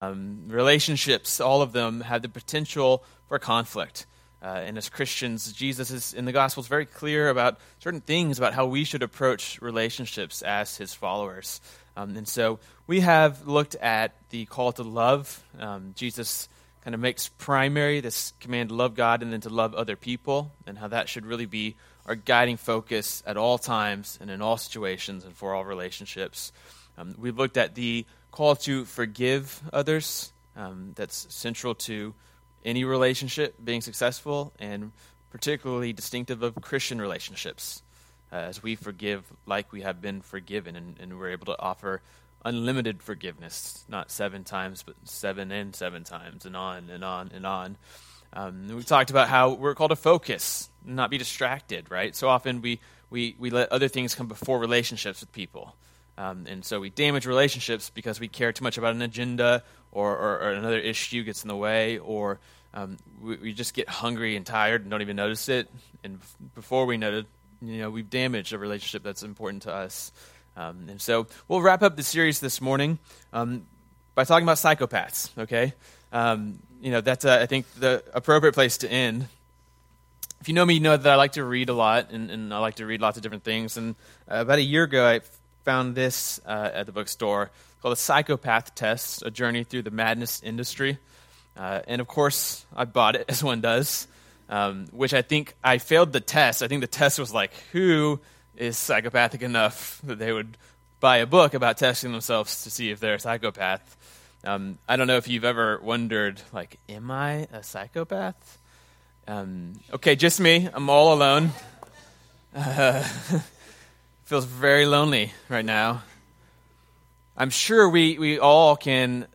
Um, relationships, all of them have the potential for conflict. Uh, and as Christians, Jesus is in the Gospels very clear about certain things about how we should approach relationships as his followers. Um, and so we have looked at the call to love. Um, Jesus kind of makes primary this command to love God and then to love other people, and how that should really be our guiding focus at all times and in all situations and for all relationships. Um, we've looked at the call to forgive others. Um, that's central to any relationship being successful and particularly distinctive of Christian relationships. Uh, as we forgive like we have been forgiven, and, and, we're able to offer unlimited forgiveness, not seven times, but seven and seven times, and on and on and on. Um, we talked about how we're called to focus, not be distracted, right? So often we, we, we let other things come before relationships with people. Um, and so we damage relationships because we care too much about an agenda or, or, or another issue gets in the way, or um, we, we, just get hungry and tired and don't even notice it. And before we know it, you know, we've damaged a relationship that's important to us. Um, and so we'll wrap up the series this morning um, by talking about psychopaths, okay? Um, you know, that's, uh, I think, the appropriate place to end. If you know me, you know that I like to read a lot, and, and I like to read lots of different things. And uh, about a year ago, I found this uh, at the bookstore called The Psychopath Test A Journey Through the Madness Industry. Uh, and of course, I bought it, as one does, um, which I think I failed the test. I think the test was like, who is psychopathic enough that they would buy a book about testing themselves to see if they're a psychopath? Um, I don't know if you've ever wondered, like, am I a psychopath? Um, okay, just me. I'm all alone. Uh, feels very lonely right now. I'm sure we, we all can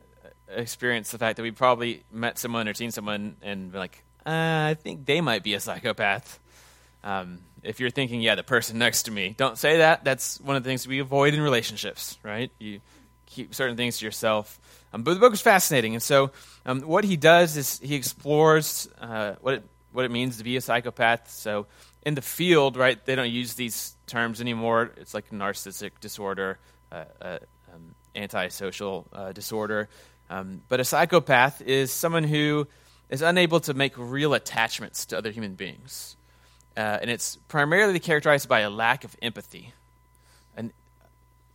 experience the fact that we probably met someone or seen someone and been like, uh, I think they might be a psychopath. Um, if you're thinking, yeah, the person next to me, don't say that. That's one of the things we avoid in relationships, right? You keep certain things to yourself. Um, but the book is fascinating, and so um, what he does is he explores uh, what it, what it means to be a psychopath. So in the field, right, they don't use these terms anymore. It's like narcissistic disorder, uh, uh, um, antisocial uh, disorder. Um, but a psychopath is someone who is unable to make real attachments to other human beings. Uh, and it's primarily characterized by a lack of empathy, an,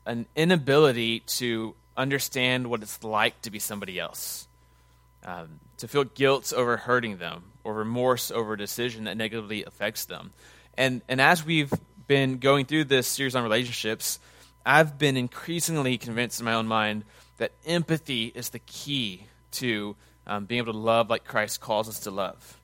an inability to understand what it's like to be somebody else, um, to feel guilt over hurting them, or remorse over a decision that negatively affects them. And, and as we've been going through this series on relationships, I've been increasingly convinced in my own mind that empathy is the key to um, being able to love like Christ calls us to love.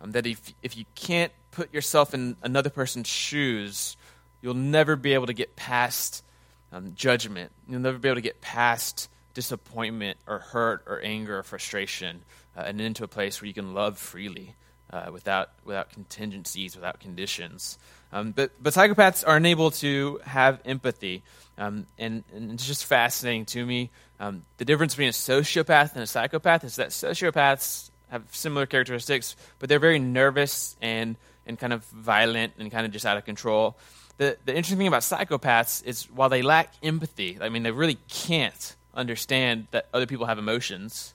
Um, that if, if you can't put yourself in another person's shoes, you'll never be able to get past um, judgment. You'll never be able to get past disappointment or hurt or anger or frustration uh, and into a place where you can love freely uh, without, without contingencies, without conditions. Um, but, but psychopaths are unable to have empathy. Um, and, and, it's just fascinating to me. Um, the difference between a sociopath and a psychopath is that sociopaths have similar characteristics, but they're very nervous and, and kind of violent and kind of just out of control. The, the interesting thing about psychopaths is while they lack empathy, I mean, they really can't understand that other people have emotions.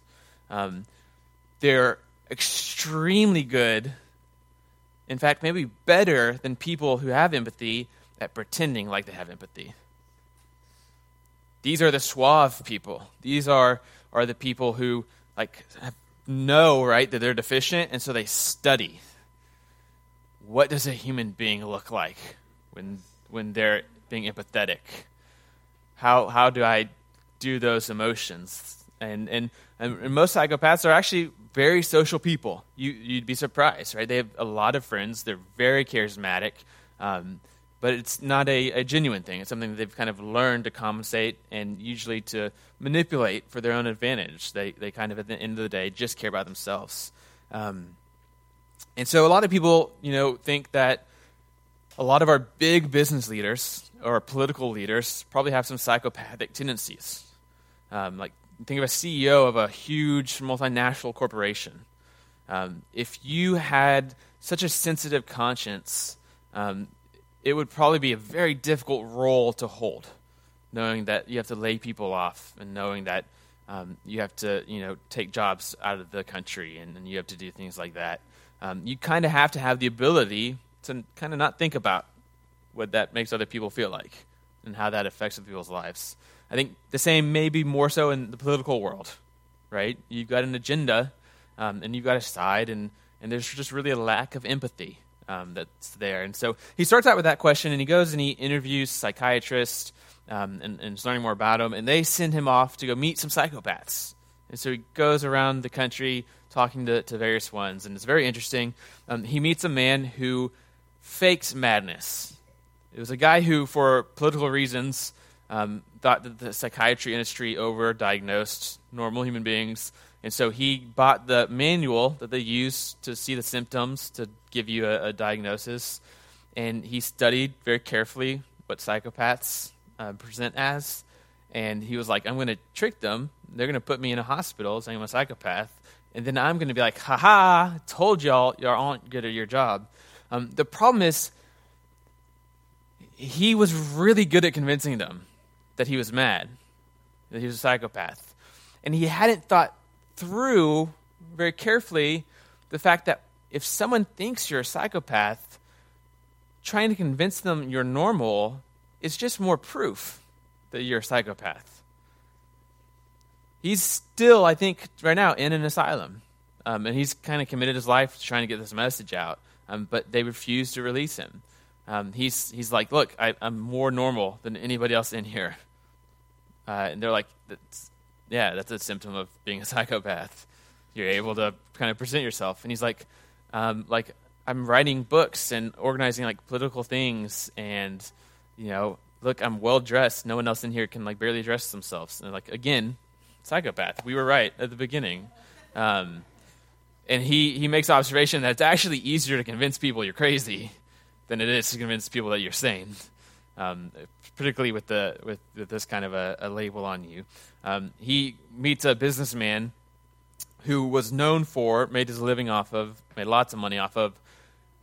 Um, they're extremely good, in fact, maybe better than people who have empathy at pretending like they have empathy. These are the suave people. These are, are the people who like know, right, that they're deficient, and so they study. What does a human being look like when when they're being empathetic? How how do I do those emotions? And and, and most psychopaths are actually very social people. You, you'd be surprised, right? They have a lot of friends. They're very charismatic, um, but it's not a, a, genuine thing. It's something that they've kind of learned to compensate and usually to manipulate for their own advantage. They, they kind of, at the end of the day, just care about themselves. Um, and so a lot of people, you know, think that a lot of our big business leaders or political leaders probably have some psychopathic tendencies. Um, like think of a CEO of a huge multinational corporation. Um, if you had such a sensitive conscience, um, it would probably be a very difficult role to hold, knowing that you have to lay people off and knowing that Um, you have to, you know, take jobs out of the country, and, and you have to do things like that. Um, you kind of have to have the ability to kind of not think about what that makes other people feel like and how that affects other people's lives. I think the same may be more so in the political world, right? You've got an agenda, um, and you've got a side, and, and there's just really a lack of empathy um, that's there. And so he starts out with that question, and he goes and he interviews psychiatrists um, and, and is learning more about them, and they send him off to go meet some psychopaths. And so he goes around the country talking to, to various ones, and it's very interesting. Um, he meets a man who fakes madness. It was a guy who, for political reasons, um, thought that the psychiatry industry overdiagnosed normal human beings. And so he bought the manual that they use to see the symptoms to give you a, a diagnosis. And he studied very carefully what psychopaths uh, present as. And he was like, I'm going to trick them. They're going to put me in a hospital saying I'm a psychopath. And then I'm going to be like, haha, told y'all, y'all aren't good at your job. Um, the problem is, he was really good at convincing them that he was mad, that he was a psychopath. And he hadn't thought through very carefully the fact that if someone thinks you're a psychopath, trying to convince them you're normal is just more proof that you're a psychopath. He's still, I think, right now in an asylum. Um, and he's kind of committed his life to trying to get this message out. Um, but they refuse to release him. Um, he's, he's like, Look, I, am more normal than anybody else in here. Uh, and they're like, that's, Yeah, that's a symptom of being a psychopath. You're able to kind of present yourself. And he's like, um, like I'm writing books and organizing like political things and you know, look, I'm well dressed. No one else in here can like barely dress themselves. And like again, psychopath. We were right at the beginning. Um, and he he makes observation that it's actually easier to convince people you're crazy than it is to convince people that you're sane. Um, particularly with the with, with, this kind of a, a label on you. Um, he meets a businessman who was known for made his living off of made lots of money off of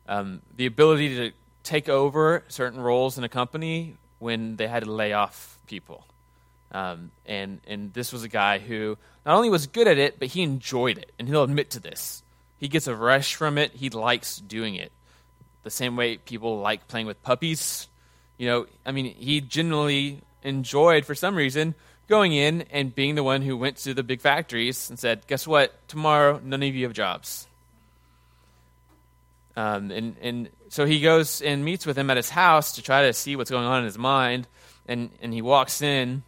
um, the ability to take over certain roles in a company when they had to lay off people. Um, and and this was a guy who not only was good at it, but he enjoyed it, and he'll admit to this. He gets a rush from it. He likes doing it, the same way people like playing with puppies. You know, I mean, he genuinely enjoyed for some reason going in and being the one who went to the big factories and said, "Guess what? Tomorrow, none of you have jobs." Um, and, and so he goes and meets with him at his house to try to see what's going on in his mind. And, and he walks in,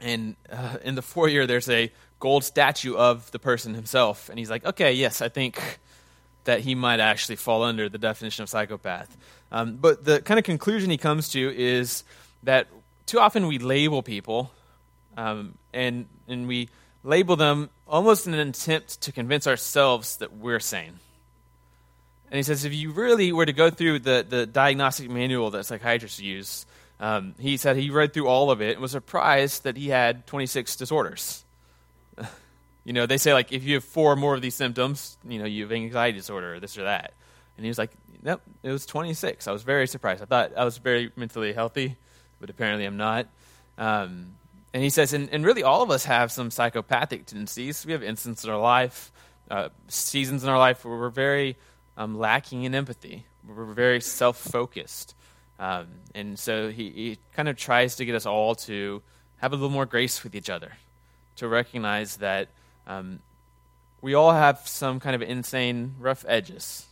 and uh, in the foyer, there's a gold statue of the person himself. And he's like, okay, yes, I think that he might actually fall under the definition of psychopath. Um, but the kind of conclusion he comes to is that too often we label people, um, and, and we label them almost in an attempt to convince ourselves that we're sane. And he says if you really were to go through the, the diagnostic manual that psychiatrists use, um, he said he read through all of it and was surprised that he had 26 disorders. You know, they say, like, if you have four or more of these symptoms, you know, you have anxiety disorder or this or that. And he was like, nope, it was 26. I was very surprised. I thought I was very mentally healthy, but apparently I'm not. Um, and he says, and, and, really all of us have some psychopathic tendencies. We have instances in our life, uh, seasons in our life where we're very um, lacking in empathy. We're very self focused. Um, and so he, he kind of tries to get us all to have a little more grace with each other, to recognize that um, we all have some kind of insane, rough edges,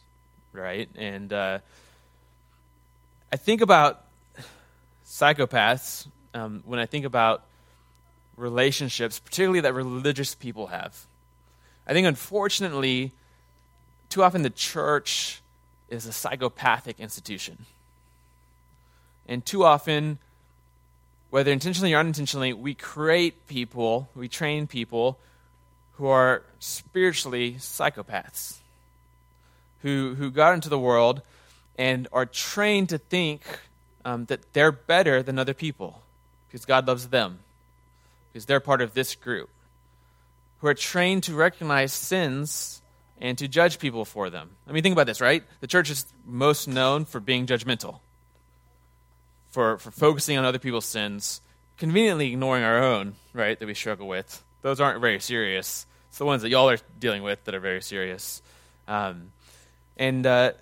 right? And uh, I think about psychopaths um, when I think about relationships, particularly that religious people have. I think, unfortunately, too often the church is a psychopathic institution. And too often, whether intentionally or unintentionally, we create people, we train people who are spiritually psychopaths, who, who got into the world and are trained to think um, that they're better than other people because God loves them, because they're part of this group, who are trained to recognize sins and to judge people for them. I mean, think about this, right? The church is most known for being judgmental, for, for focusing on other people's sins, conveniently ignoring our own, right, that we struggle with. those aren't very serious. It's the ones that y'all are dealing with that are very serious. Um, and uh,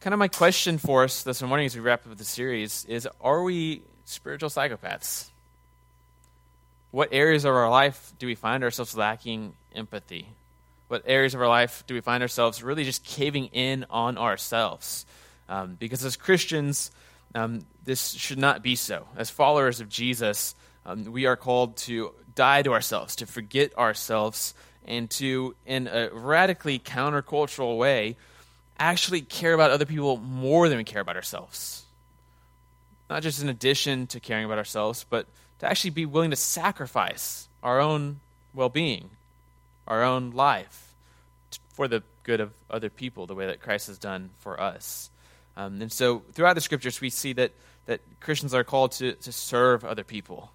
kind of my question for us this morning as we wrap up the series is Are we spiritual psychopaths? What areas of our life do we find ourselves lacking empathy? What areas of our life do we find ourselves really just caving in on ourselves? Um, because as Christians, um, this should not be so. As followers of Jesus, um, we are called to die to ourselves, to forget ourselves, and to, in a radically countercultural way, actually care about other people more than we care about ourselves. Not just in addition to caring about ourselves, but to actually be willing to sacrifice our own well being, our own life, for the good of other people, the way that Christ has done for us. Um, and so throughout the scriptures, we see that, that Christians are called to, to serve other people.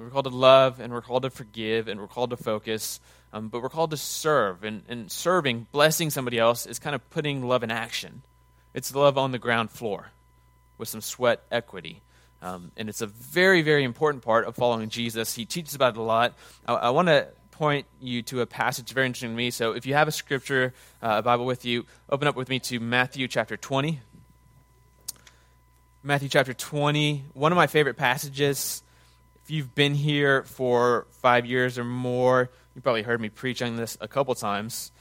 We're called to love, and we're called to forgive, and we're called to focus, um, but we're called to serve. And, and serving, blessing somebody else, is kind of putting love in action. It's love on the ground floor with some sweat equity. Um, and it's a very, very important part of following Jesus. He teaches about it a lot. I, I want to point you to a passage very interesting to me. So if you have a scripture, uh, a Bible with you, open up with me to Matthew chapter 20. Matthew chapter 20, one of my favorite passages you've been here for five years or more, you probably heard me preach on this a couple times.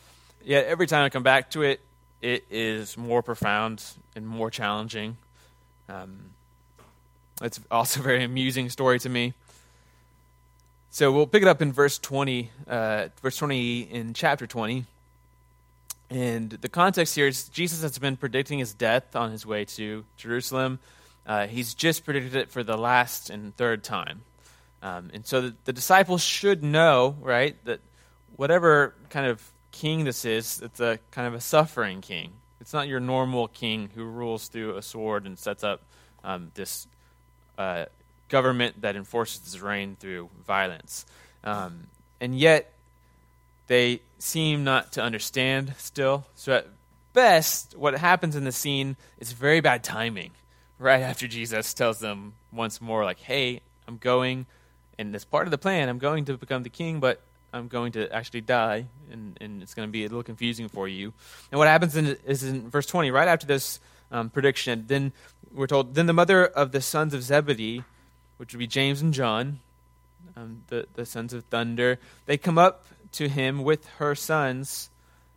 Yet every time I come back to it, it is more profound and more challenging. Um, it's also a very amusing story to me. So we'll pick it up in verse 20, uh, verse 20 in chapter 20. And the context here is Jesus has been predicting his death on his way to Jerusalem. Uh, he's just predicted it for the last and third time. Um, and so the, the, disciples should know, right, that whatever kind of king this is, it's a kind of a suffering king. It's not your normal king who rules through a sword and sets up um, this uh, government that enforces his reign through violence. Um, and yet, they seem not to understand still. So, at best, what happens in the scene is very bad timing. Right after Jesus tells them once more, like, hey, I'm going and as part of the plan, I'm going to become the king, but I'm going to actually die, and, and it's going to be a little confusing for you. And what happens in, is in verse 20, right after this um, prediction, then we're told, then the mother of the sons of Zebedee, which would be James and John, um, the, the sons of thunder, they come up to him with her sons,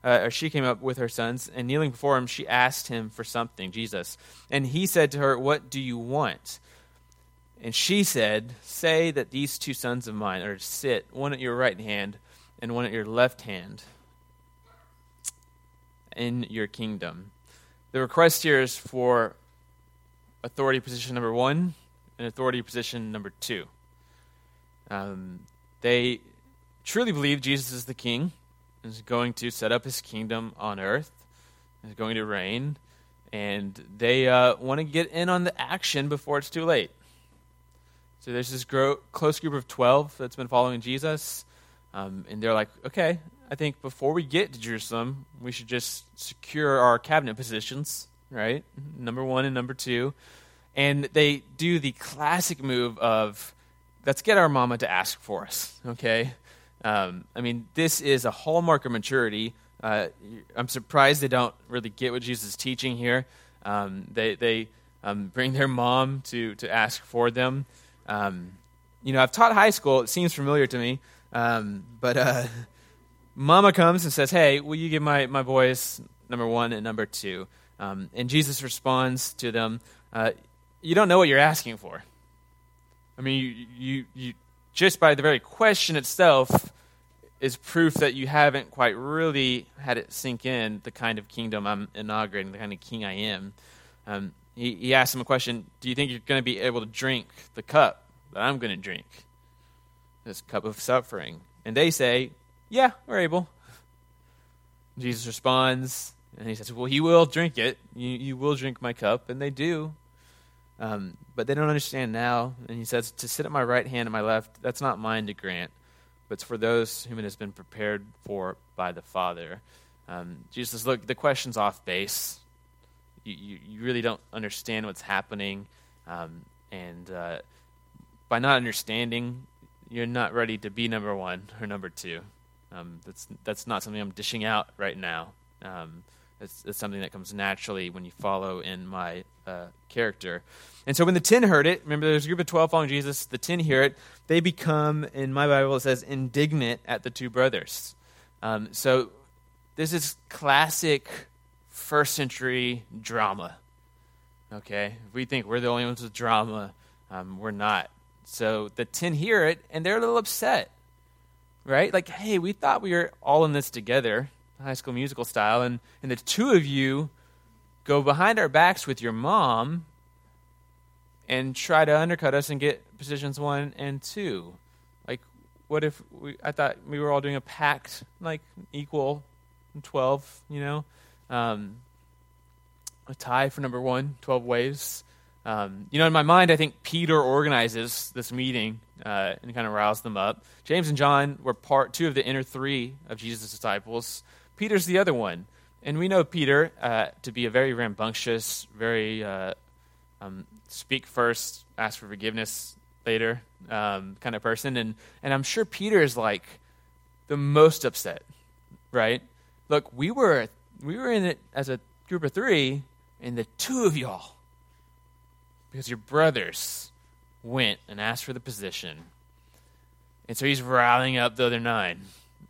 uh, or she came up with her sons, and kneeling before him, she asked him for something, Jesus. And he said to her, What do you want? And she said, Say that these two sons of mine are to sit, one at your right hand and one at your left hand, in your kingdom. The request here is for authority position number one and authority position number two. Um, they truly believe Jesus is the king, is going to set up his kingdom on earth, is going to reign, and they uh, want to get in on the action before it's too late. So there's this gro- close group of 12 that's been following Jesus. Um, and they're like, okay, I think before we get to Jerusalem, we should just secure our cabinet positions, right? Number one and number two. And they do the classic move of, let's get our mama to ask for us, okay? Um, I mean, this is a hallmark of maturity. Uh, I'm surprised they don't really get what Jesus is teaching here. Um, they they um, bring their mom to, to ask for them. Um, you know, I've taught high school. It seems familiar to me. Um, but uh, Mama comes and says, "Hey, will you give my my boys number one and number two? Um, and Jesus responds to them, uh, "You don't know what you're asking for. I mean, you, you you just by the very question itself." is proof that you haven't quite really had it sink in the kind of kingdom I'm inaugurating, the kind of king I am. Um, he, he asked him a question Do you think you're going to be able to drink the cup that I'm going to drink? This cup of suffering. And they say, Yeah, we're able. Jesus responds, and he says, Well, you will drink it. You, you will drink my cup. And they do. Um, but they don't understand now. And he says, To sit at my right hand and my left, that's not mine to grant, but it's for those whom it has been prepared for by the Father. Um, Jesus says, Look, the question's off base you, you, really don't understand what's happening. Um, and uh, by not understanding, you're not ready to be number one or number two. Um, that's that's not something I'm dishing out right now. Um, it's, it's, something that comes naturally when you follow in my uh, character. And so when the ten heard it, remember there's a group of twelve following Jesus. The ten hear it. They become, in my Bible, it says indignant at the two brothers. Um, so this is classic first century drama. Okay, if we think we're the only ones with drama, um, we're not. So the ten hear it, and they're a little upset, right? Like, hey, we thought we were all in this together, High School Musical style, and and the two of you go behind our backs with your mom and try to undercut us and get positions one and two. Like, what if we? I thought we were all doing a pact, like equal, twelve. You know, um, a tie for number one, 12 ways. Um, you know, in my mind, I think Peter organizes this meeting uh, and kind of riles them up. James and John were part two of the inner three of Jesus' disciples. Peter's the other one. And we know Peter uh, to be a very rambunctious, very uh, um, speak first, ask for forgiveness later um, kind of person. And, and I'm sure Peter is like the most upset, right? Look, we were, we were in it as a group of three, and the two of y'all, because your brothers went and asked for the position. And so he's rallying up the other nine.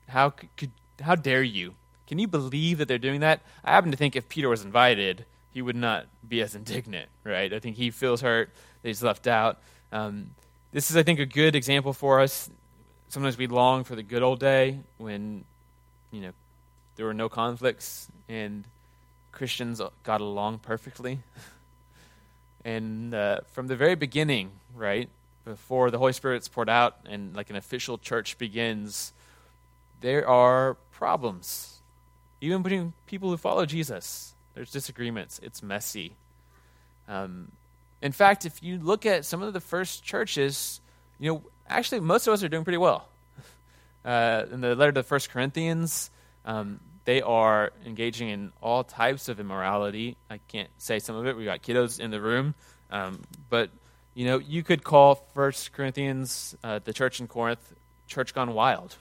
How could, how dare you? Can you believe that they're doing that? I happen to think if Peter was invited, he would not be as indignant, right? I think he feels hurt that he's left out. Um, this is, I think, a good example for us. Sometimes we long for the good old day when, you know, there were no conflicts and Christians got along perfectly. and uh, from the very beginning, right, before the Holy Spirit's poured out and like an official church begins, there are problems. Even between people who follow Jesus, there's disagreements. It's messy. Um, in fact, if you look at some of the first churches, you know, actually most of us are doing pretty well. Uh, in the letter to the First Corinthians, um, they are engaging in all types of immorality. I can't say some of it. We got kiddos in the room, um, but you know, you could call First Corinthians, uh, the church in Corinth, church gone wild.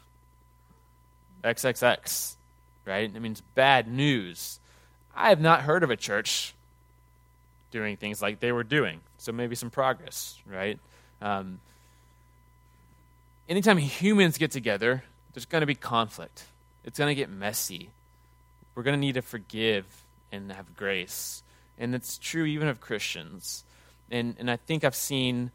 XXX, right? It means bad news. I have not heard of a church doing things like they were doing. So maybe some progress, right? Um, anytime humans get together, there's going to be conflict. It's going to get messy. We're going to need to forgive and have grace. And it's true even of Christians. And, and I think I've seen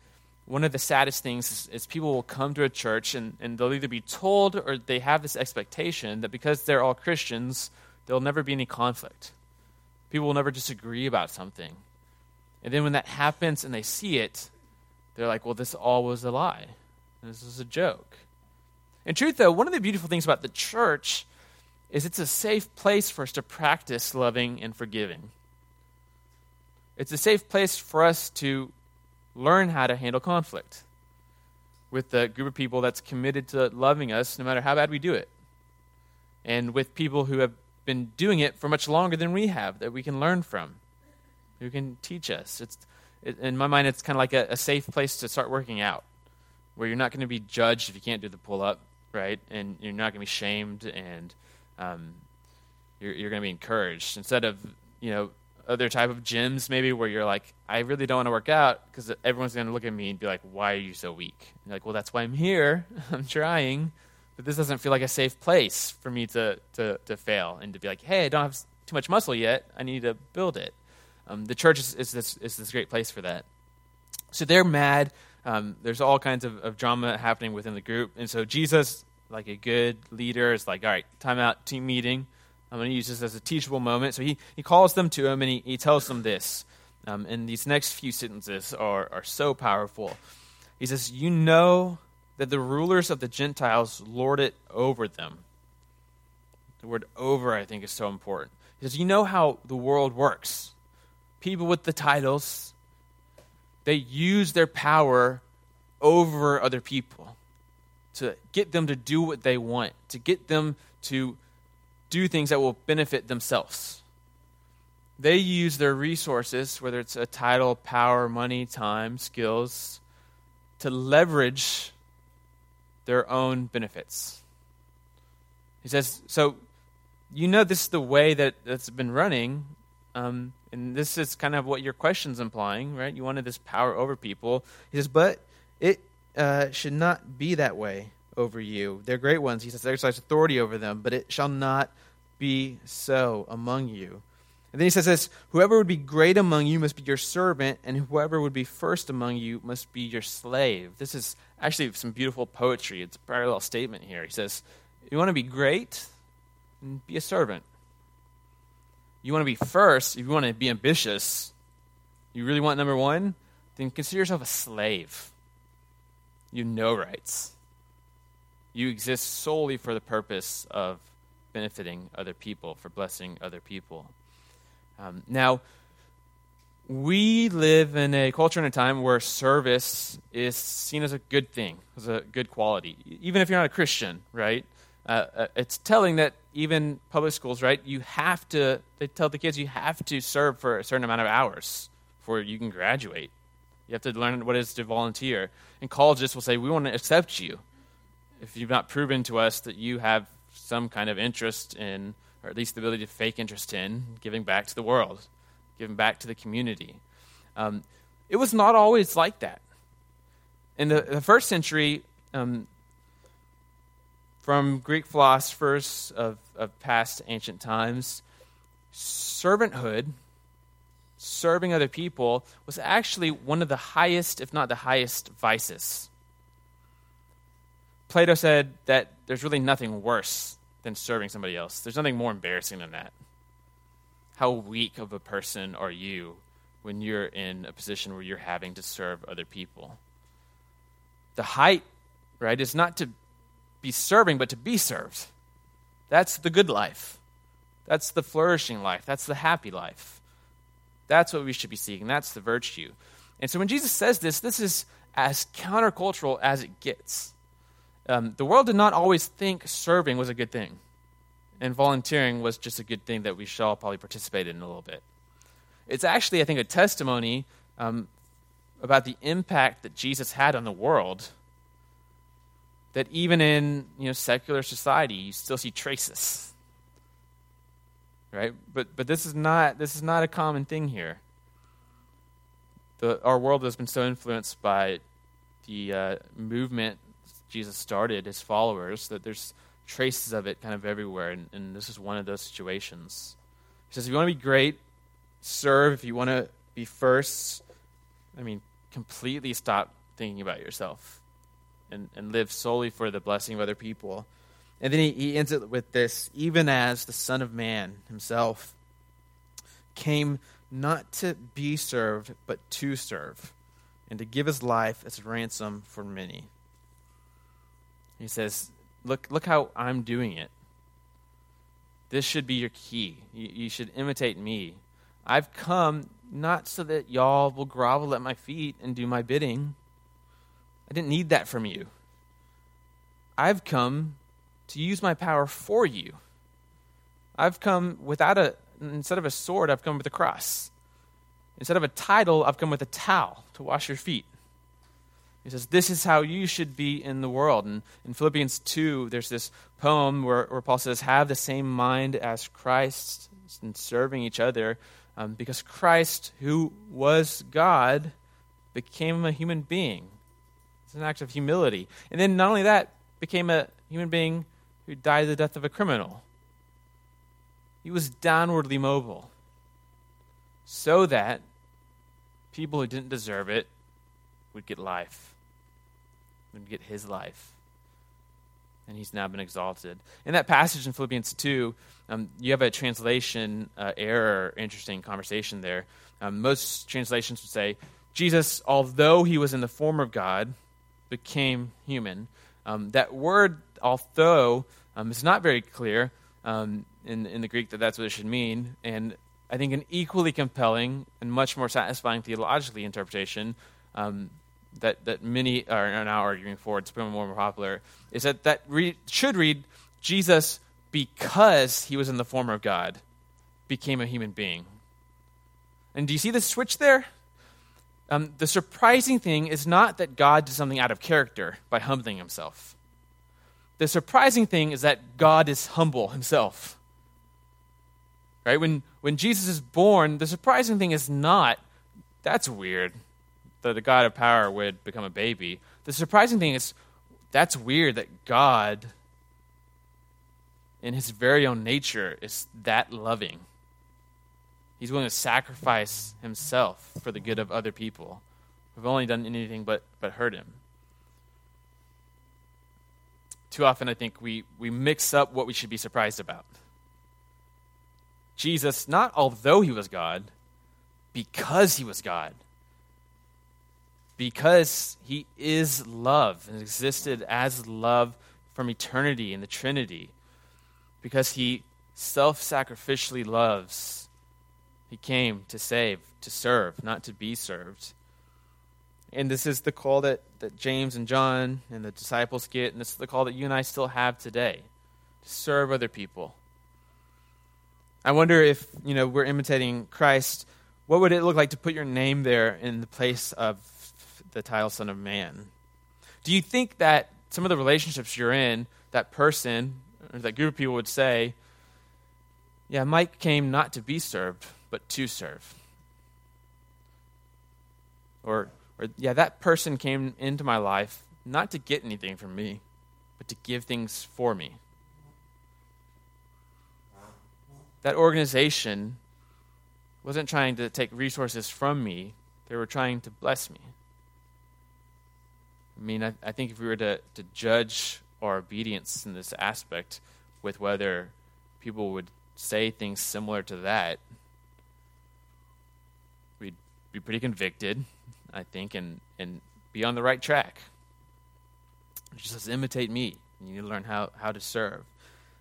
one of the saddest things is, is, people will come to a church and, and they'll either be told or they have this expectation that because they're all Christians, there'll never be any conflict. People will never disagree about something. And then when that happens and they see it, they're like, well, this all was a lie. This is a joke. In truth, though, one of the beautiful things about the church is it's a safe place for us to practice loving and forgiving. It's a safe place for us to learn how to handle conflict with a group of people that's committed to loving us no matter how bad we do it. And with people who have been doing it for much longer than we have that we can learn from, who can teach us. It's, it, in my mind, it's kind of like a, a safe place to start working out where you're not going to be judged if you can't do the pull up right? And you're not going to be shamed, and um, you're, you're going to be encouraged instead of you know other type of gyms maybe where you're like, I really don't want to work out because everyone's going to look at me and be like, Why are you so weak? And like, well, that's why I'm here. I'm trying, but this doesn't feel like a safe place for me to to to fail and to be like, Hey, I don't have too much muscle yet. I need to build it. Um, the church is, is this is this great place for that. So they're mad. Um, there's all kinds of, of drama happening within the group, and so Jesus like a good leader is like, all right, time out, team meeting. I'm going to use this as a teachable moment. So he, he calls them to him and he, he tells them this. Um, and these next few sentences are, are so powerful. He says, You know that the rulers of the Gentiles lord it over them. The word over, I think, is so important. He says, You know how the world works. People with the titles, they use their power over other people to get them to do what they want, to get them to do things that will benefit themselves. They use their resources, whether it's a title, power, money, time, skills, to leverage their own benefits. He says, so you know this is the way that it's been running, um, and this is kind of what your question's implying, right? You wanted this power over people. He says, but it uh, should not be that way over you. They're great ones. He says, exercise authority over them, but it shall not be so among you. And then he says this Whoever would be great among you must be your servant, and whoever would be first among you must be your slave. This is actually some beautiful poetry. It's a parallel statement here. He says, You want to be great? Be a servant. You want to be first, if you want to be ambitious, you really want number one, then consider yourself a slave. You know rights. You exist solely for the purpose of benefiting other people, for blessing other people. Um, now, we live in a culture and a time where service is seen as a good thing, as a good quality, even if you're not a Christian, right? Uh, uh, it's telling that even public schools, right, you have to, they tell the kids you have to serve for a certain amount of hours before you can graduate. You have to learn what it is to volunteer. And colleges will say, we want to accept you if you've not proven to us that you have some kind of interest in or at least the ability to fake interest in, giving back to the world, giving back to the community. Um, it was not always like that. In the, the first century, um, from Greek philosophers of, of past ancient times, servanthood, serving other people, was actually one of the highest, if not the highest, vices. Plato said that there's really nothing worse than serving somebody else. There's nothing more embarrassing than that. How weak of a person are you when you're in a position where you're having to serve other people? The height, right, is not to be serving, but to be served. That's the good life. That's the flourishing life. That's the happy life. That's what we should be seeking. That's the virtue. And so when Jesus says this, this is as countercultural as it gets. Um, the world did not always think serving was a good thing, and volunteering was just a good thing that we should all probably participate in a little bit. It's actually, I think, a testimony um, about the impact that Jesus had on the world. That even in you know secular society, you still see traces, right? But but this is not this is not a common thing here. The, our world has been so influenced by the uh, movement Jesus started his followers, that there's traces of it kind of everywhere, and, and this is one of those situations. He says, if you want to be great, serve. If you want to be first, I mean, completely stop thinking about yourself and, and live solely for the blessing of other people. And then he, he ends it with this even as the Son of Man himself came not to be served, but to serve, and to give his life as a ransom for many. He says, Look, look how I'm doing it. This should be your key. You, you should imitate me. I've come not so that y'all will grovel at my feet and do my bidding. I didn't need that from you. I've come to use my power for you. I've come without a, instead of a sword, I've come with a cross. Instead of a title, I've come with a towel to wash your feet. He says, This is how you should be in the world. And in Philippians 2, there's this poem where, where Paul says, Have the same mind as Christ in serving each other, um, because Christ, who was God, became a human being. It's an act of humility. And then not only that, became a human being who died the death of a criminal. He was downwardly mobile so that people who didn't deserve it would get life would get his life. And he's now been exalted. In that passage in Philippians 2, um, you have a translation uh, error, interesting conversation there. Um, most translations would say, Jesus, although he was in the form of God, became human. Um, that word, although, um, is not very clear um, in, in the Greek that that's what it should mean. And I think an equally compelling and much more satisfying theologically interpretation um, that, that many are now arguing for, it's becoming more and more popular, is that that re- should read Jesus, because he was in the form of God, became a human being. And do you see the switch there? Um, the surprising thing is not that God did something out of character by humbling himself. The surprising thing is that God is humble himself. Right? When, when Jesus is born, the surprising thing is not, that's weird, that the God of power would become a baby. The surprising thing is, that's weird that God, in his very own nature, is that loving. He's willing to sacrifice himself for the good of other people who've only done anything but, but hurt him. Too often, I think we, we mix up what we should be surprised about. Jesus, not although he was God, because he was God. Because he is love and existed as love from eternity in the Trinity. Because he self sacrificially loves. He came to save, to serve, not to be served. And this is the call that, that James and John and the disciples get, and this is the call that you and I still have today to serve other people. I wonder if, you know, we're imitating Christ, what would it look like to put your name there in the place of the title Son of Man? Do you think that some of the relationships you're in, that person or that group of people would say, yeah, Mike came not to be served, but to serve? Or or, yeah, that person came into my life not to get anything from me, but to give things for me. That organization wasn't trying to take resources from me, they were trying to bless me. I mean, I, I think if we were to, to judge our obedience in this aspect with whether people would say things similar to that, we'd be pretty convicted I think, and, and be on the right track. It says, imitate me. You need to learn how, how to serve.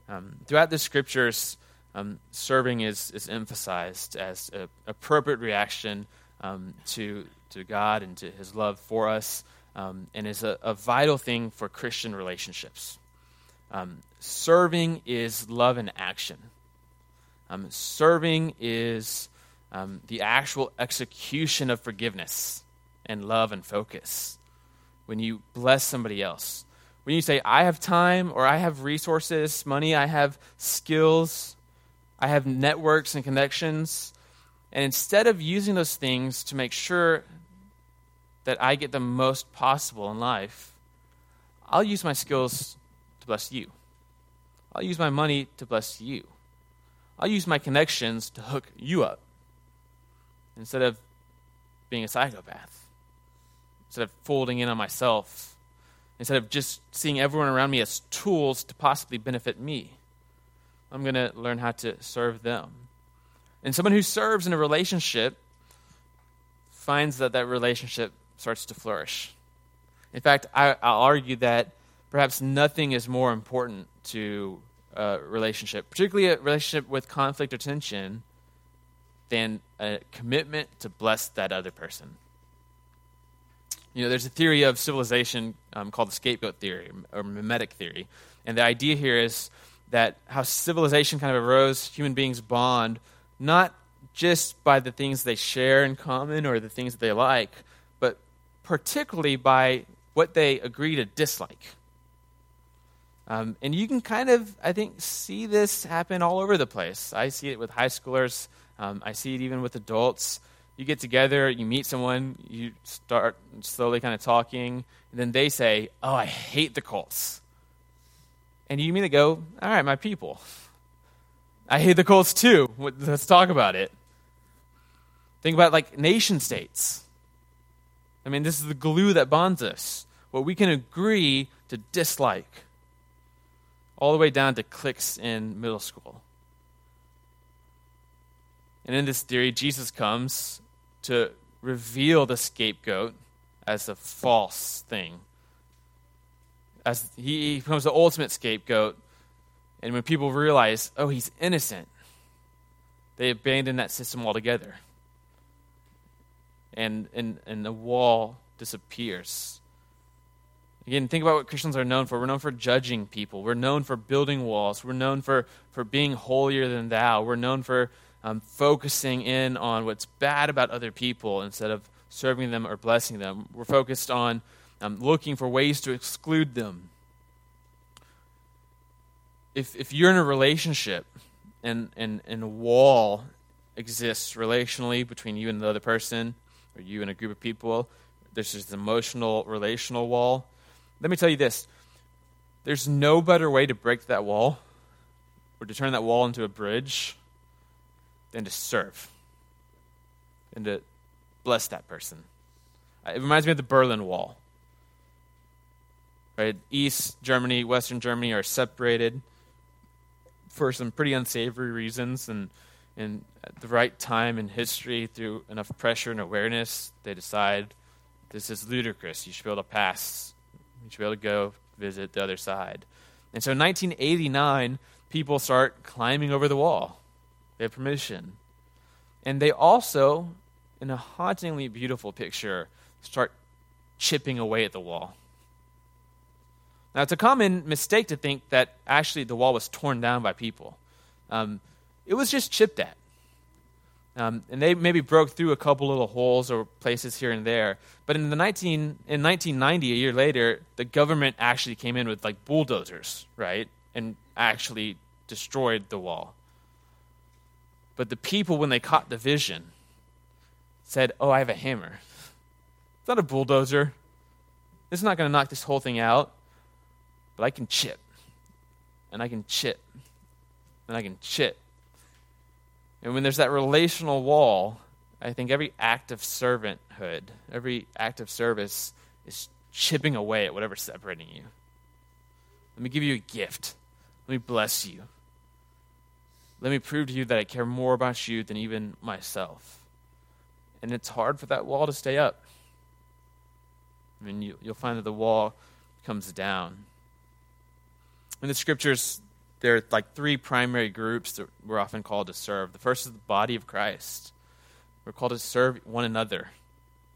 Um, throughout the scriptures, um, serving is, is emphasized as an appropriate reaction um, to, to God and to his love for us, um, and is a, a, vital thing for Christian relationships. Um, serving is love in action. Um, serving is the actual execution of forgiveness and love and focus when you bless somebody else. When you say, I have time or I have resources, money, I have skills, I have networks and connections, and instead of using those things to make sure that I get the most possible in life, I'll use my skills to bless you. I'll use my money to bless you. I'll use my connections to hook you up instead of being a psychopath instead of folding in on myself, instead of just seeing everyone around me as tools to possibly benefit me. I'm going to learn how to serve them. And someone who serves in a relationship finds that that relationship starts to flourish. In fact, I, will argue that perhaps nothing is more important to a relationship, particularly a relationship with conflict or tension, than a commitment to bless that other person. You know, there's a theory of civilization um, called the scapegoat theory or mimetic theory. And the idea here is that how civilization kind of arose, human beings bond, not just by the things they share in common or the things that they like, but particularly by what they agree to dislike. Um, and you can kind of, I think, see this happen all over the place. I see it with high schoolers, um, I see it even with adults you get together, you meet someone, you start slowly kind of talking, and then they say, Oh, I hate the Colts. And you immediately go, All right, my people. I hate the Colts too. Let's talk about it. Think about like nation states. I mean, this is the glue that bonds us. What we can agree to dislike, all the way down to cliques in middle school. And in this theory, Jesus comes to reveal the scapegoat as a false thing. As he becomes the ultimate scapegoat, and when people realize, oh, he's innocent, they abandon that system altogether. And, and, and the wall disappears. Again, think about what Christians are known for. We're known for judging people. We're known for building walls. We're known for, for being holier than thou. We're known for um, focusing in on what's bad about other people instead of serving them or blessing them. We're focused on um, looking for ways to exclude them. if, if you're in a relationship and, and, and a wall exists relationally between you and the other person, or you and a group of people, there's this emotional, relational wall. Let me tell you this there's no better way to break that wall or to turn that wall into a bridge than to serve and to bless that person. Uh, it reminds me of the Berlin Wall. Right? East Germany, Western Germany are separated for some pretty unsavory reasons, and, and at the right time in history, through enough pressure and awareness, they decide this is ludicrous. You should be able to pass. You should be able to go visit the other side. And so in 1989, people start climbing over the wall. They have permission. And they also, in a hauntingly beautiful picture, start chipping away at the wall. Now, it's a common mistake to think that actually the wall was torn down by people. Um, it was just chipped at. Um, and they maybe broke through a couple little holes or places here and there. But in the 19 in 1990, a year later, the government actually came in with like bulldozers, right, and actually destroyed the wall. But the people, when they caught the vision, said, "Oh, I have a hammer. It's not a bulldozer. It's not going to knock this whole thing out, but I can chip, and I can chip, and I can chip." And when there's that relational wall, I think every act of servanthood, every act of service is chipping away at whatever's separating you. Let me give you a gift. Let me bless you. Let me prove to you that I care more about you than even myself. And it's hard for that wall to stay up. I mean, you, will find that the wall comes down. In the scriptures, there are like three primary groups that we're often called to serve. The first is the body of Christ. We're called to serve one another.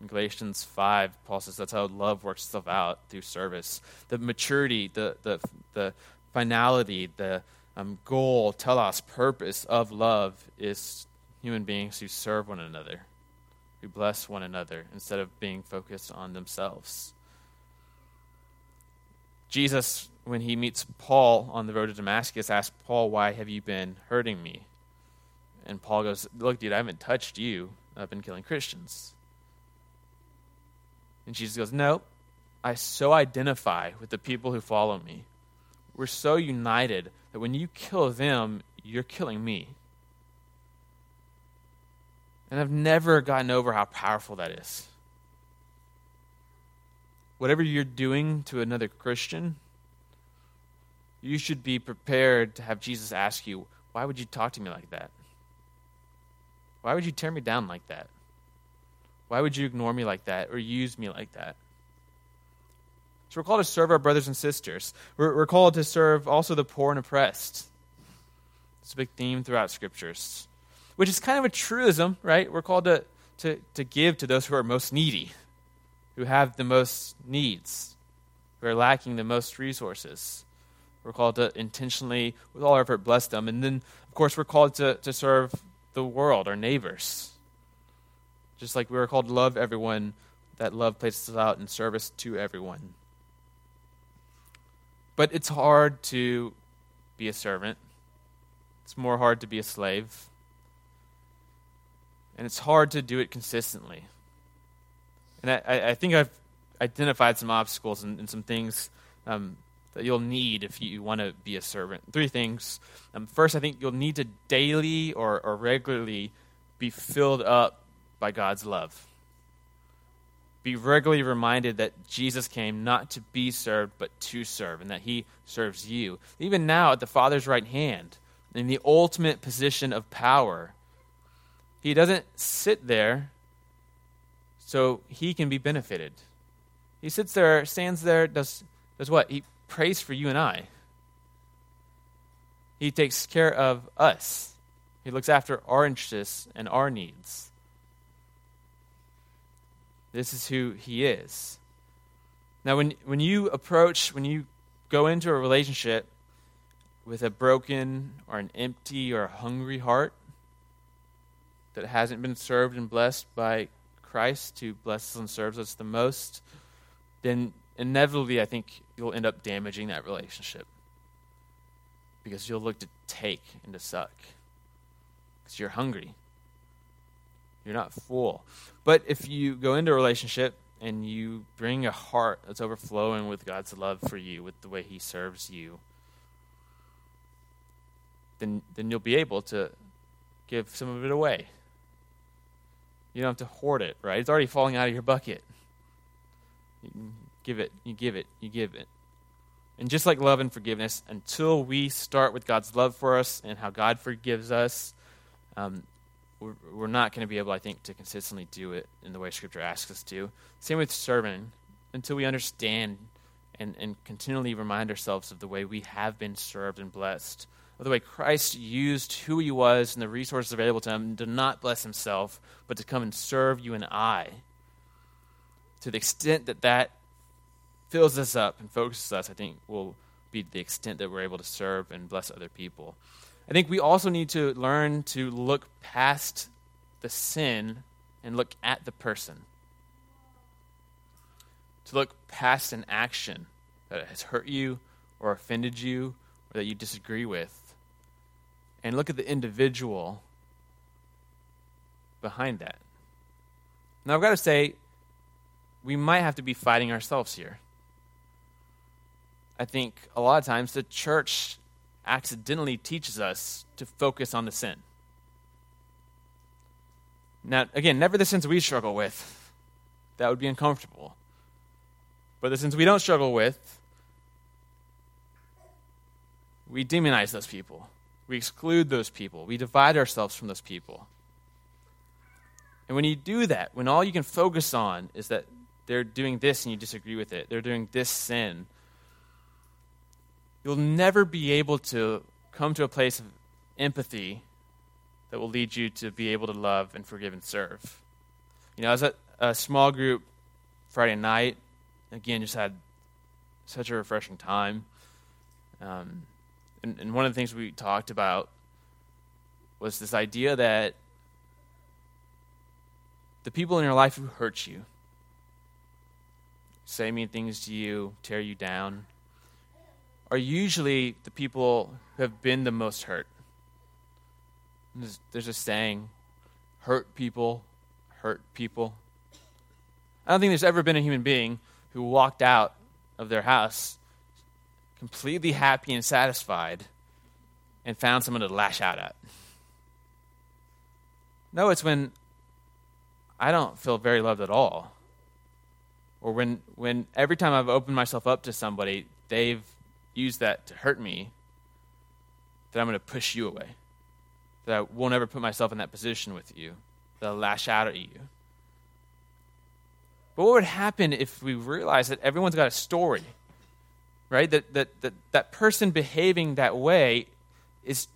In Galatians 5, Paul says that's how love works itself out through service. The maturity, the, the, the finality, the um, goal, telos, purpose of love is human beings who serve one another, who bless one another instead of being focused on themselves. Jesus when he meets Paul on the road to Damascus, asks Paul, Why have you been hurting me? And Paul goes, Look, dude, I haven't touched you. I've been killing Christians. And Jesus goes, No, I so identify with the people who follow me. We're so united that when you kill them, you're killing me. And I've never gotten over how powerful that is. Whatever you're doing to another Christian, you should be prepared to have Jesus ask you, Why would you talk to me like that? Why would you tear me down like that? Why would you ignore me like that or use me like that? So we're called to serve our brothers and sisters. We're, we're called to serve also the poor and oppressed. It's a big theme throughout scriptures, which is kind of a truism, right? We're called to, to, to give to those who are most needy, who have the most needs, who are lacking the most resources. We're called to intentionally, with all our effort, bless them. And then, of course, we're called to, to serve the world, our neighbors. Just like we were called to love everyone, that love places us out in service to everyone. But it's hard to be a servant. It's more hard to be a slave. And it's hard to do it consistently. And I, I think I've identified some obstacles and, and some things um, that you'll need if you want to be a servant. Three things. Um, first, I think you'll need to daily or, or regularly be filled up by God's love. Be regularly reminded that Jesus came not to be served, but to serve, and that he serves you. Even now, at the Father's right hand, in the ultimate position of power, he doesn't sit there so he can be benefited. He sits there, stands there, does, does what? He prays for you and I. He takes care of us. He looks after our interests and our needs. This is who he is. Now, when, when you approach, when you go into a relationship with a broken or an empty or a hungry heart that hasn't been served and blessed by Christ, who blesses and serves us the most, then inevitably, I think you'll end up damaging that relationship. because you'll look to take and to suck because you're hungry. You're not full. But if you go into a relationship and you bring a heart that's overflowing with God's love for you, with the way He serves you, then, then you'll be able to give some of it away. You don't have to hoard it, right? It's already falling out of your bucket. You give it, you give it, you give it. And just like love and forgiveness, until we start with God's love for us and how God forgives us, um, we're, we're not going to be able, I think, to consistently do it in the way Scripture asks us to. Same with serving. Until we understand and, and continually remind ourselves of the way we have been served and blessed, of the way Christ used who he was and the resources available to him to not bless himself, but to come and serve you and I. To the extent that that fills us up and focuses us, I think will be the extent that we're able to serve and bless other people. I think we also need to learn to look past the sin and look at the person. To look past an action that has hurt you or offended you or that you disagree with and look at the individual behind that. Now, I've got to say, we might have to be fighting ourselves here. I think a lot of times the church accidentally teaches us to focus on the sin. Now, again, never the sins we struggle with. That would be uncomfortable. But the sins we don't struggle with, we demonize those people. We exclude those people. We divide ourselves from those people. And when you do that, when all you can focus on is that they're doing this and you disagree with it, they're doing this sin, you'll never be able to come to a place of empathy that will lead you to be able to love and forgive and serve. You know, I was at a small group Friday night. Again, just had such a refreshing time. Um, and, and one of the things we talked about was this idea that the people in your life who hurt you, say mean things to you, tear you down, are usually the people who have been the most hurt. There's, a saying hurt people, hurt people. I don't think there's ever been a human being who walked out of their house completely happy and satisfied and found someone to lash out at. No, it's when I don't feel very loved at all. Or when, when every time I've opened myself up to somebody, they've used that to hurt me, that I'm going to push you away. That I won't ever put myself in that position with you. That I'll lash out at you. But what would happen if we realize that everyone's got a story? right? That, that, that, that person behaving that way is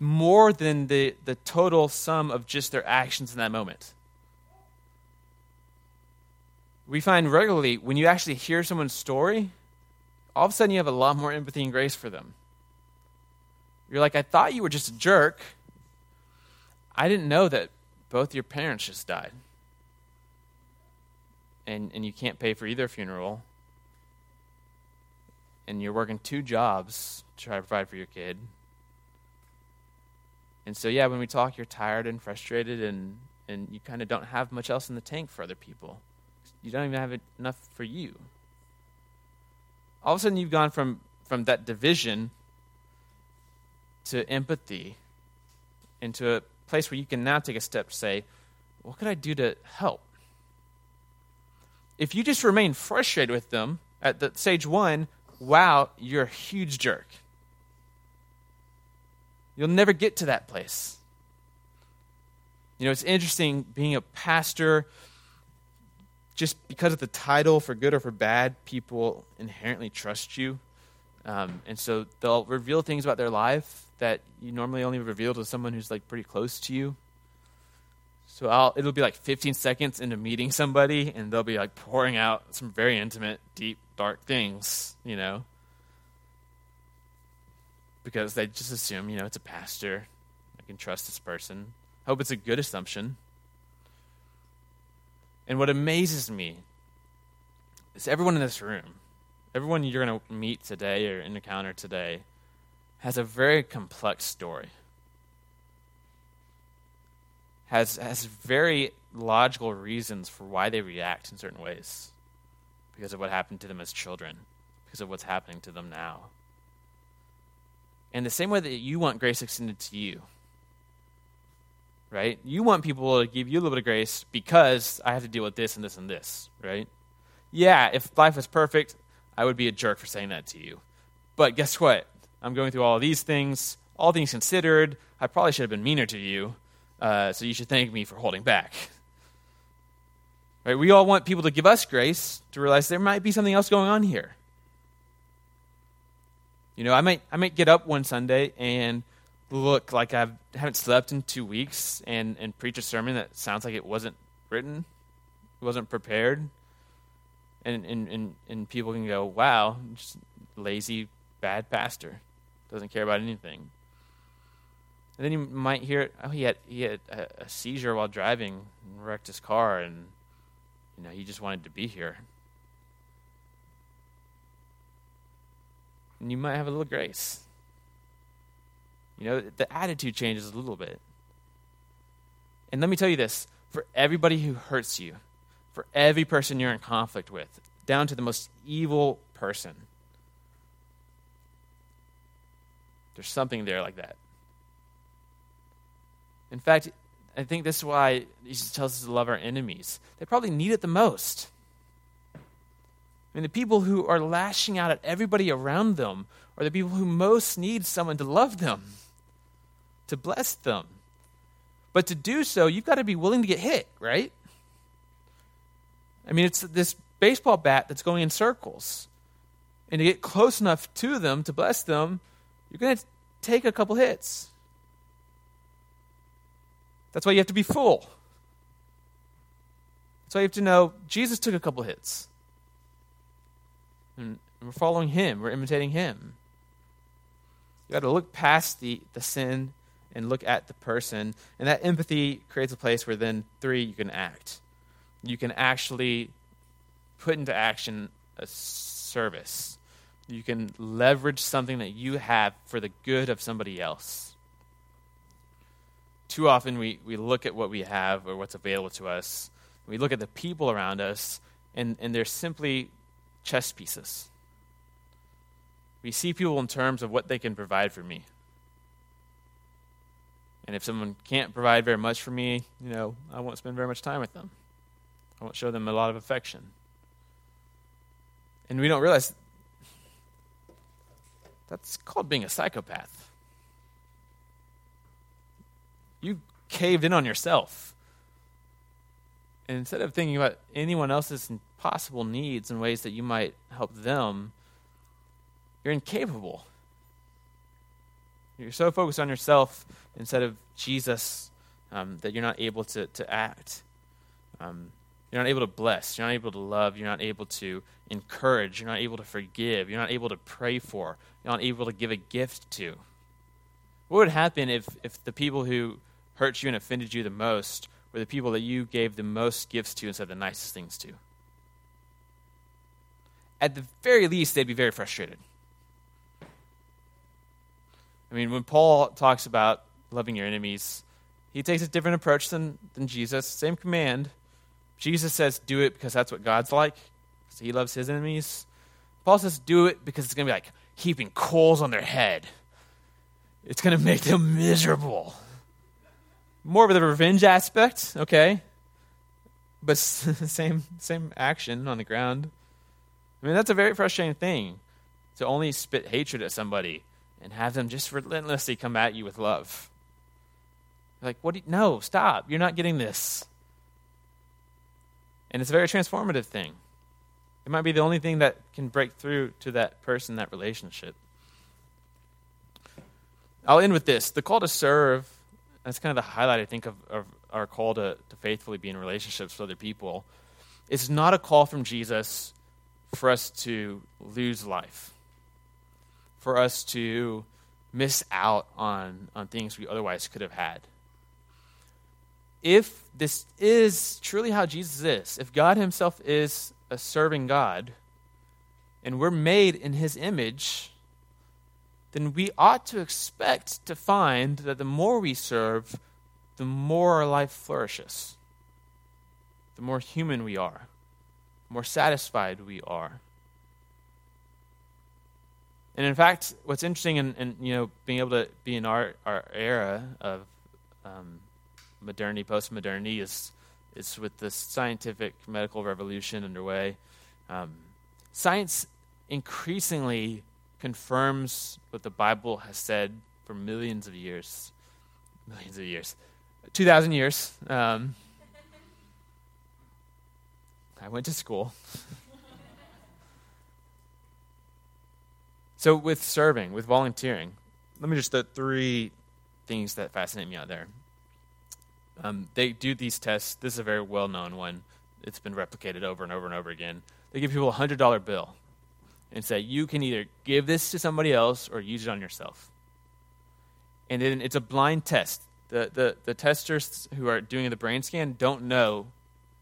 more than the, the total sum of just their actions in that moment. We find regularly when you actually hear someone's story, all of a sudden you have a lot more empathy and grace for them. You're like, I thought you were just a jerk. I didn't know that both your parents just died. And, and you can't pay for either funeral and you're working two jobs to try to provide for your kid. And so, yeah, when we talk, you're tired and frustrated, and, and you kind of don't have much else in the tank for other people. You don't even have enough for you. All of a sudden, you've gone from, from that division to empathy into a place where you can now take a step to say, What could I do to help? If you just remain frustrated with them at the stage one, wow, you're a huge jerk. You'll never get to that place. You know, it's interesting being a pastor, just because of the title, for good or for bad, people inherently trust you. Um, and so they'll reveal things about their life that you normally only reveal to someone who's like pretty close to you. So I'll, it'll be like 15 seconds into meeting somebody, and they'll be like pouring out some very intimate, deep, dark things, you know, because they just assume, you know, it's a pastor. I can trust this person. I hope it's a good assumption. And what amazes me is everyone in this room, everyone you're going to meet today or encounter today, has a very complex story. Has has very logical reasons for why they react in certain ways. Because of what happened to them as children, because of what's happening to them now. And the same way that you want grace extended to you, right? You want people to give you a little bit of grace because I have to deal with this and this and this, right? Yeah, if life was perfect, I would be a jerk for saying that to you. But guess what? I'm going through all these things, all things considered. I probably should have been meaner to you, uh, so you should thank me for holding back. Right? We all want people to give us grace to realize there might be something else going on here. You know, I might I might get up one Sunday and look like I haven't slept in two weeks and, and preach a sermon that sounds like it wasn't written, it wasn't prepared. And, and, and, and people can go, wow, just lazy, bad pastor. Doesn't care about anything. And then you might hear, oh, he had, he had a, a seizure while driving and wrecked his car, and you know he just wanted to be here. And you might have a little grace. You know, the attitude changes a little bit. And let me tell you this for everybody who hurts you, for every person you're in conflict with, down to the most evil person, there's something there like that. In fact, I think this is why Jesus tells us to love our enemies. They probably need it the most. I mean, the people who are lashing out at everybody around them are the people who most need someone to love them, to bless them. But to do so, you've got to be willing to get hit, right? I mean, it's this baseball bat that's going in circles. And to get close enough to them to bless them, you're going to take a couple hits. That's why you have to be full. That's why you have to know Jesus took a couple hits. And we're following him, we're imitating him. You got to look past the, the sin and look at the person. And that empathy creates a place where then, three, you can act. You can actually put into action a service. You can leverage something that you have for the good of somebody else too often we, we look at what we have or what's available to us. We look at the people around us, and, and they're simply chess pieces. We see people in terms of what they can provide for me. And if someone can't provide very much for me, you know, I won't spend very much time with them. I won't show them a lot of affection. And we don't realize that's called being a psychopath you caved in on yourself. And instead of thinking about anyone else's possible needs and ways that you might help them, you're incapable. You're so focused on yourself instead of Jesus um, that you're not able to, to act. Um, you're not able to bless. You're not able to love. You're not able to encourage. You're not able to forgive. You're not able to pray for. You're not able to give a gift to. What would happen if, if the people who hurt you and offended you the most were the people that you gave the most gifts to and said the nicest things to. At the very least, they'd be very frustrated. I mean, when Paul talks about loving your enemies, he takes a different approach than, than Jesus. Same command. Jesus says, do it because that's what God's like, because he loves his enemies. Paul says, do it because it's going to be like heaping coals on their head. It's going to make them miserable more of the revenge aspect, okay? But same same action on the ground. I mean, that's a very frustrating thing to only spit hatred at somebody and have them just relentlessly come at you with love. Like, what? Do you, no, stop! You're not getting this. And it's a very transformative thing. It might be the only thing that can break through to that person, that relationship. I'll end with this: the call to serve that's kind of the highlight, I think, of, of our call to, to faithfully be in relationships with other people. It's not a call from Jesus for us to lose life, for us to miss out on, on things we otherwise could have had. If this is truly how Jesus is, if God Himself is a serving God, and we're made in His image, then we ought to expect to find that the more we serve, the more our life flourishes, the more human we are, the more satisfied we are. And in fact, what's interesting in, in you know being able to be in our, our era of um, modernity, post-modernity, is is with the scientific medical revolution underway. Um, science increasingly confirms what the Bible has said for millions of years, millions of years, two thousand years. Um, I went to school. So, with serving, with volunteering, let me just the three things that fascinate me out there. Um, they do these tests. This is a very well known one. It's been replicated over and over and over again. They give people a $100 bill and say, you can either give this to somebody else or use it on yourself. And then it's a blind test. The, the, the testers who are doing the brain scan don't know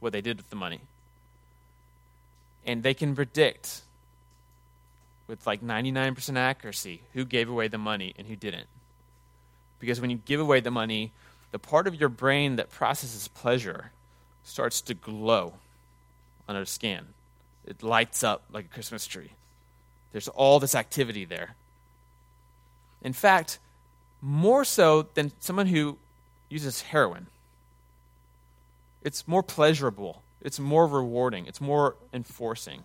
what they did with the money. And they can predict with like 99% accuracy who gave away the money and who didn't. Because when you give away the money, the part of your brain that processes pleasure starts to glow on a scan. It lights up like a Christmas tree. There's all this activity there. In fact, more so than someone who uses heroin. It's more pleasurable, it's more rewarding, it's more enforcing.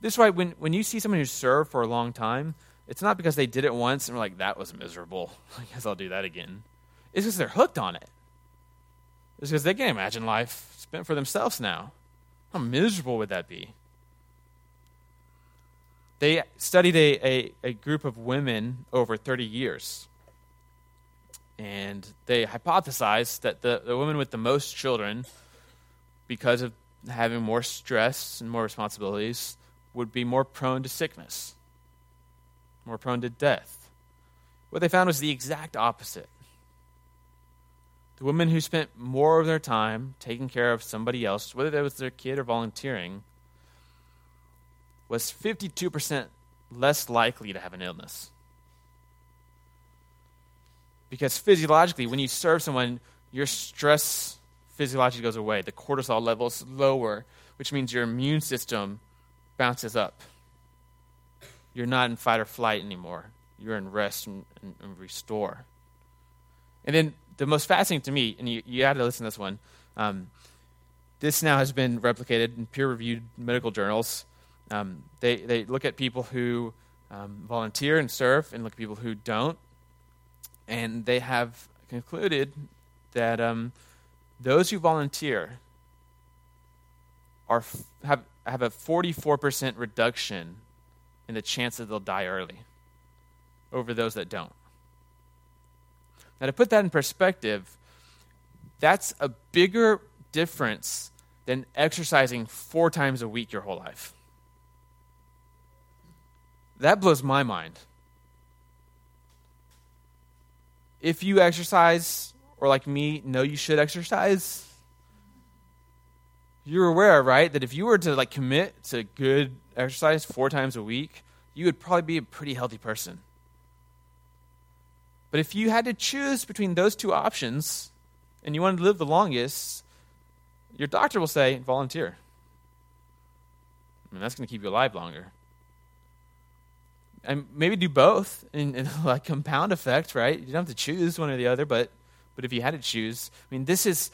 This is why when, when you see someone who's served for a long time, it's not because they did it once and we're like, that was miserable. I guess I'll do that again. It's because they're hooked on it. It's because they can't imagine life spent for themselves now. How miserable would that be? They studied a, a, a group of women over 30 years. And they hypothesized that the, the women with the most children, because of having more stress and more responsibilities, would be more prone to sickness, more prone to death. What they found was the exact opposite. The women who spent more of their time taking care of somebody else, whether that was their kid or volunteering, was 52% less likely to have an illness. Because physiologically, when you serve someone, your stress physiologically goes away. The cortisol level is lower, which means your immune system bounces up. You're not in fight or flight anymore. You're in rest and, and, and restore. And then the most fascinating to me, and you, you had to listen to this one, um, this now has been replicated in peer reviewed medical journals. Um, they, they look at people who um, volunteer and serve and look at people who don't. And they have concluded that um, those who volunteer are have have a 44% reduction in the chance that they'll die early over those that don't. Now, to put that in perspective, that's a bigger difference than exercising four times a week your whole life. That blows my mind. If you exercise, or like me, know you should exercise, you're aware, right, that if you were to like commit to good exercise four times a week, you would probably be a pretty healthy person. But if you had to choose between those two options and you wanted to live the longest, your doctor will say volunteer. I mean, that's going to keep you alive longer. And maybe do both in, like compound effect, right? You don't have to choose one or the other, but but if you had to choose, I mean, this is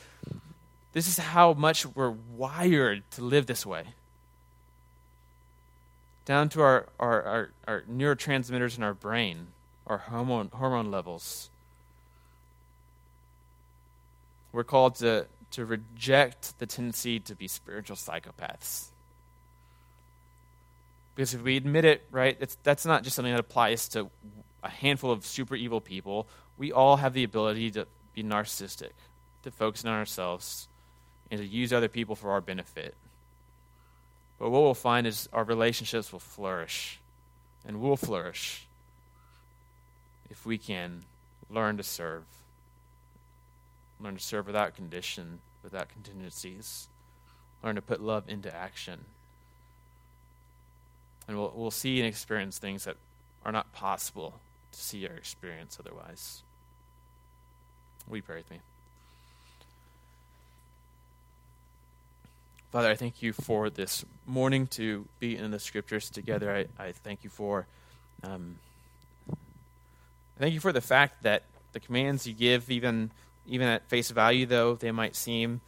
this is how much we're wired to live this way. Down to our, our, our, our neurotransmitters in our brain, our hormone, hormone levels. We're called to, to reject the tendency to be spiritual psychopaths. Because if we admit it, right, that's not just something that applies to a handful of super evil people. We all have the ability to be narcissistic, to focus on ourselves, and to use other people for our benefit. But what we'll find is our relationships will flourish, and we'll flourish if we can learn to serve. Learn to serve without condition, without contingencies. Learn to put love into action. And we'll, we'll see and experience things that are not possible to see or experience otherwise. You pray with me? Father, I thank you for this morning to be in the scriptures together. I, I thank you for um, thank you for the fact that the commands you give, even even at face value, though they might seem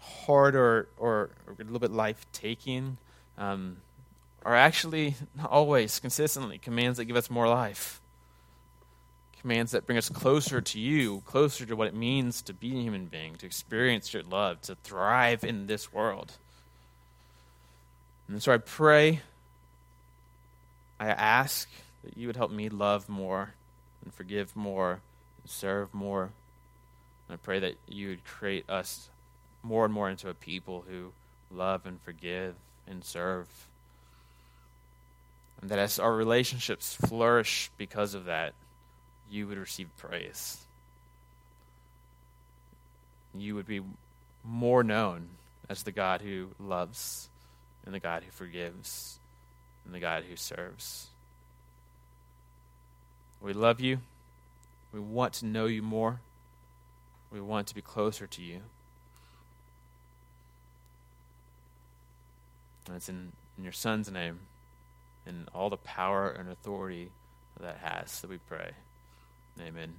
hard or or, a little bit life taking, um, are actually always consistently commands that give us more life. Commands that bring us closer to you, closer to what it means to be a human being, to experience your love, to thrive in this world. And so I pray, I ask that you would help me love more and forgive more and serve more. And I pray that you would create us more and more into a people who love and forgive and serve. And that as our relationships flourish because of that, you would receive praise. You would be more known as the God who loves and the God who forgives and the God who serves. We love you. We want to know you more. We want to be closer to you. And it's in, in your Son's name and all the power and authority that has that we pray. Amen.